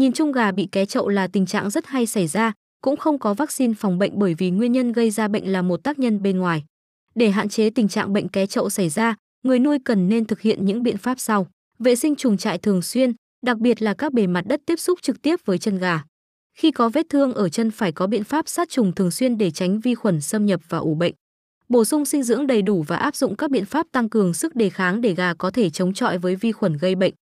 Nhìn chung gà bị ké chậu là tình trạng rất hay xảy ra, cũng không có vaccine phòng bệnh bởi vì nguyên nhân gây ra bệnh là một tác nhân bên ngoài. Để hạn chế tình trạng bệnh ké chậu xảy ra, người nuôi cần nên thực hiện những biện pháp sau. Vệ sinh chuồng trại thường xuyên, đặc biệt là các bề mặt đất tiếp xúc trực tiếp với chân gà. Khi có vết thương ở chân phải có biện pháp sát trùng thường xuyên để tránh vi khuẩn xâm nhập và ủ bệnh. Bổ sung dinh dưỡng đầy đủ và áp dụng các biện pháp tăng cường sức đề kháng để gà có thể chống chọi với vi khuẩn gây bệnh.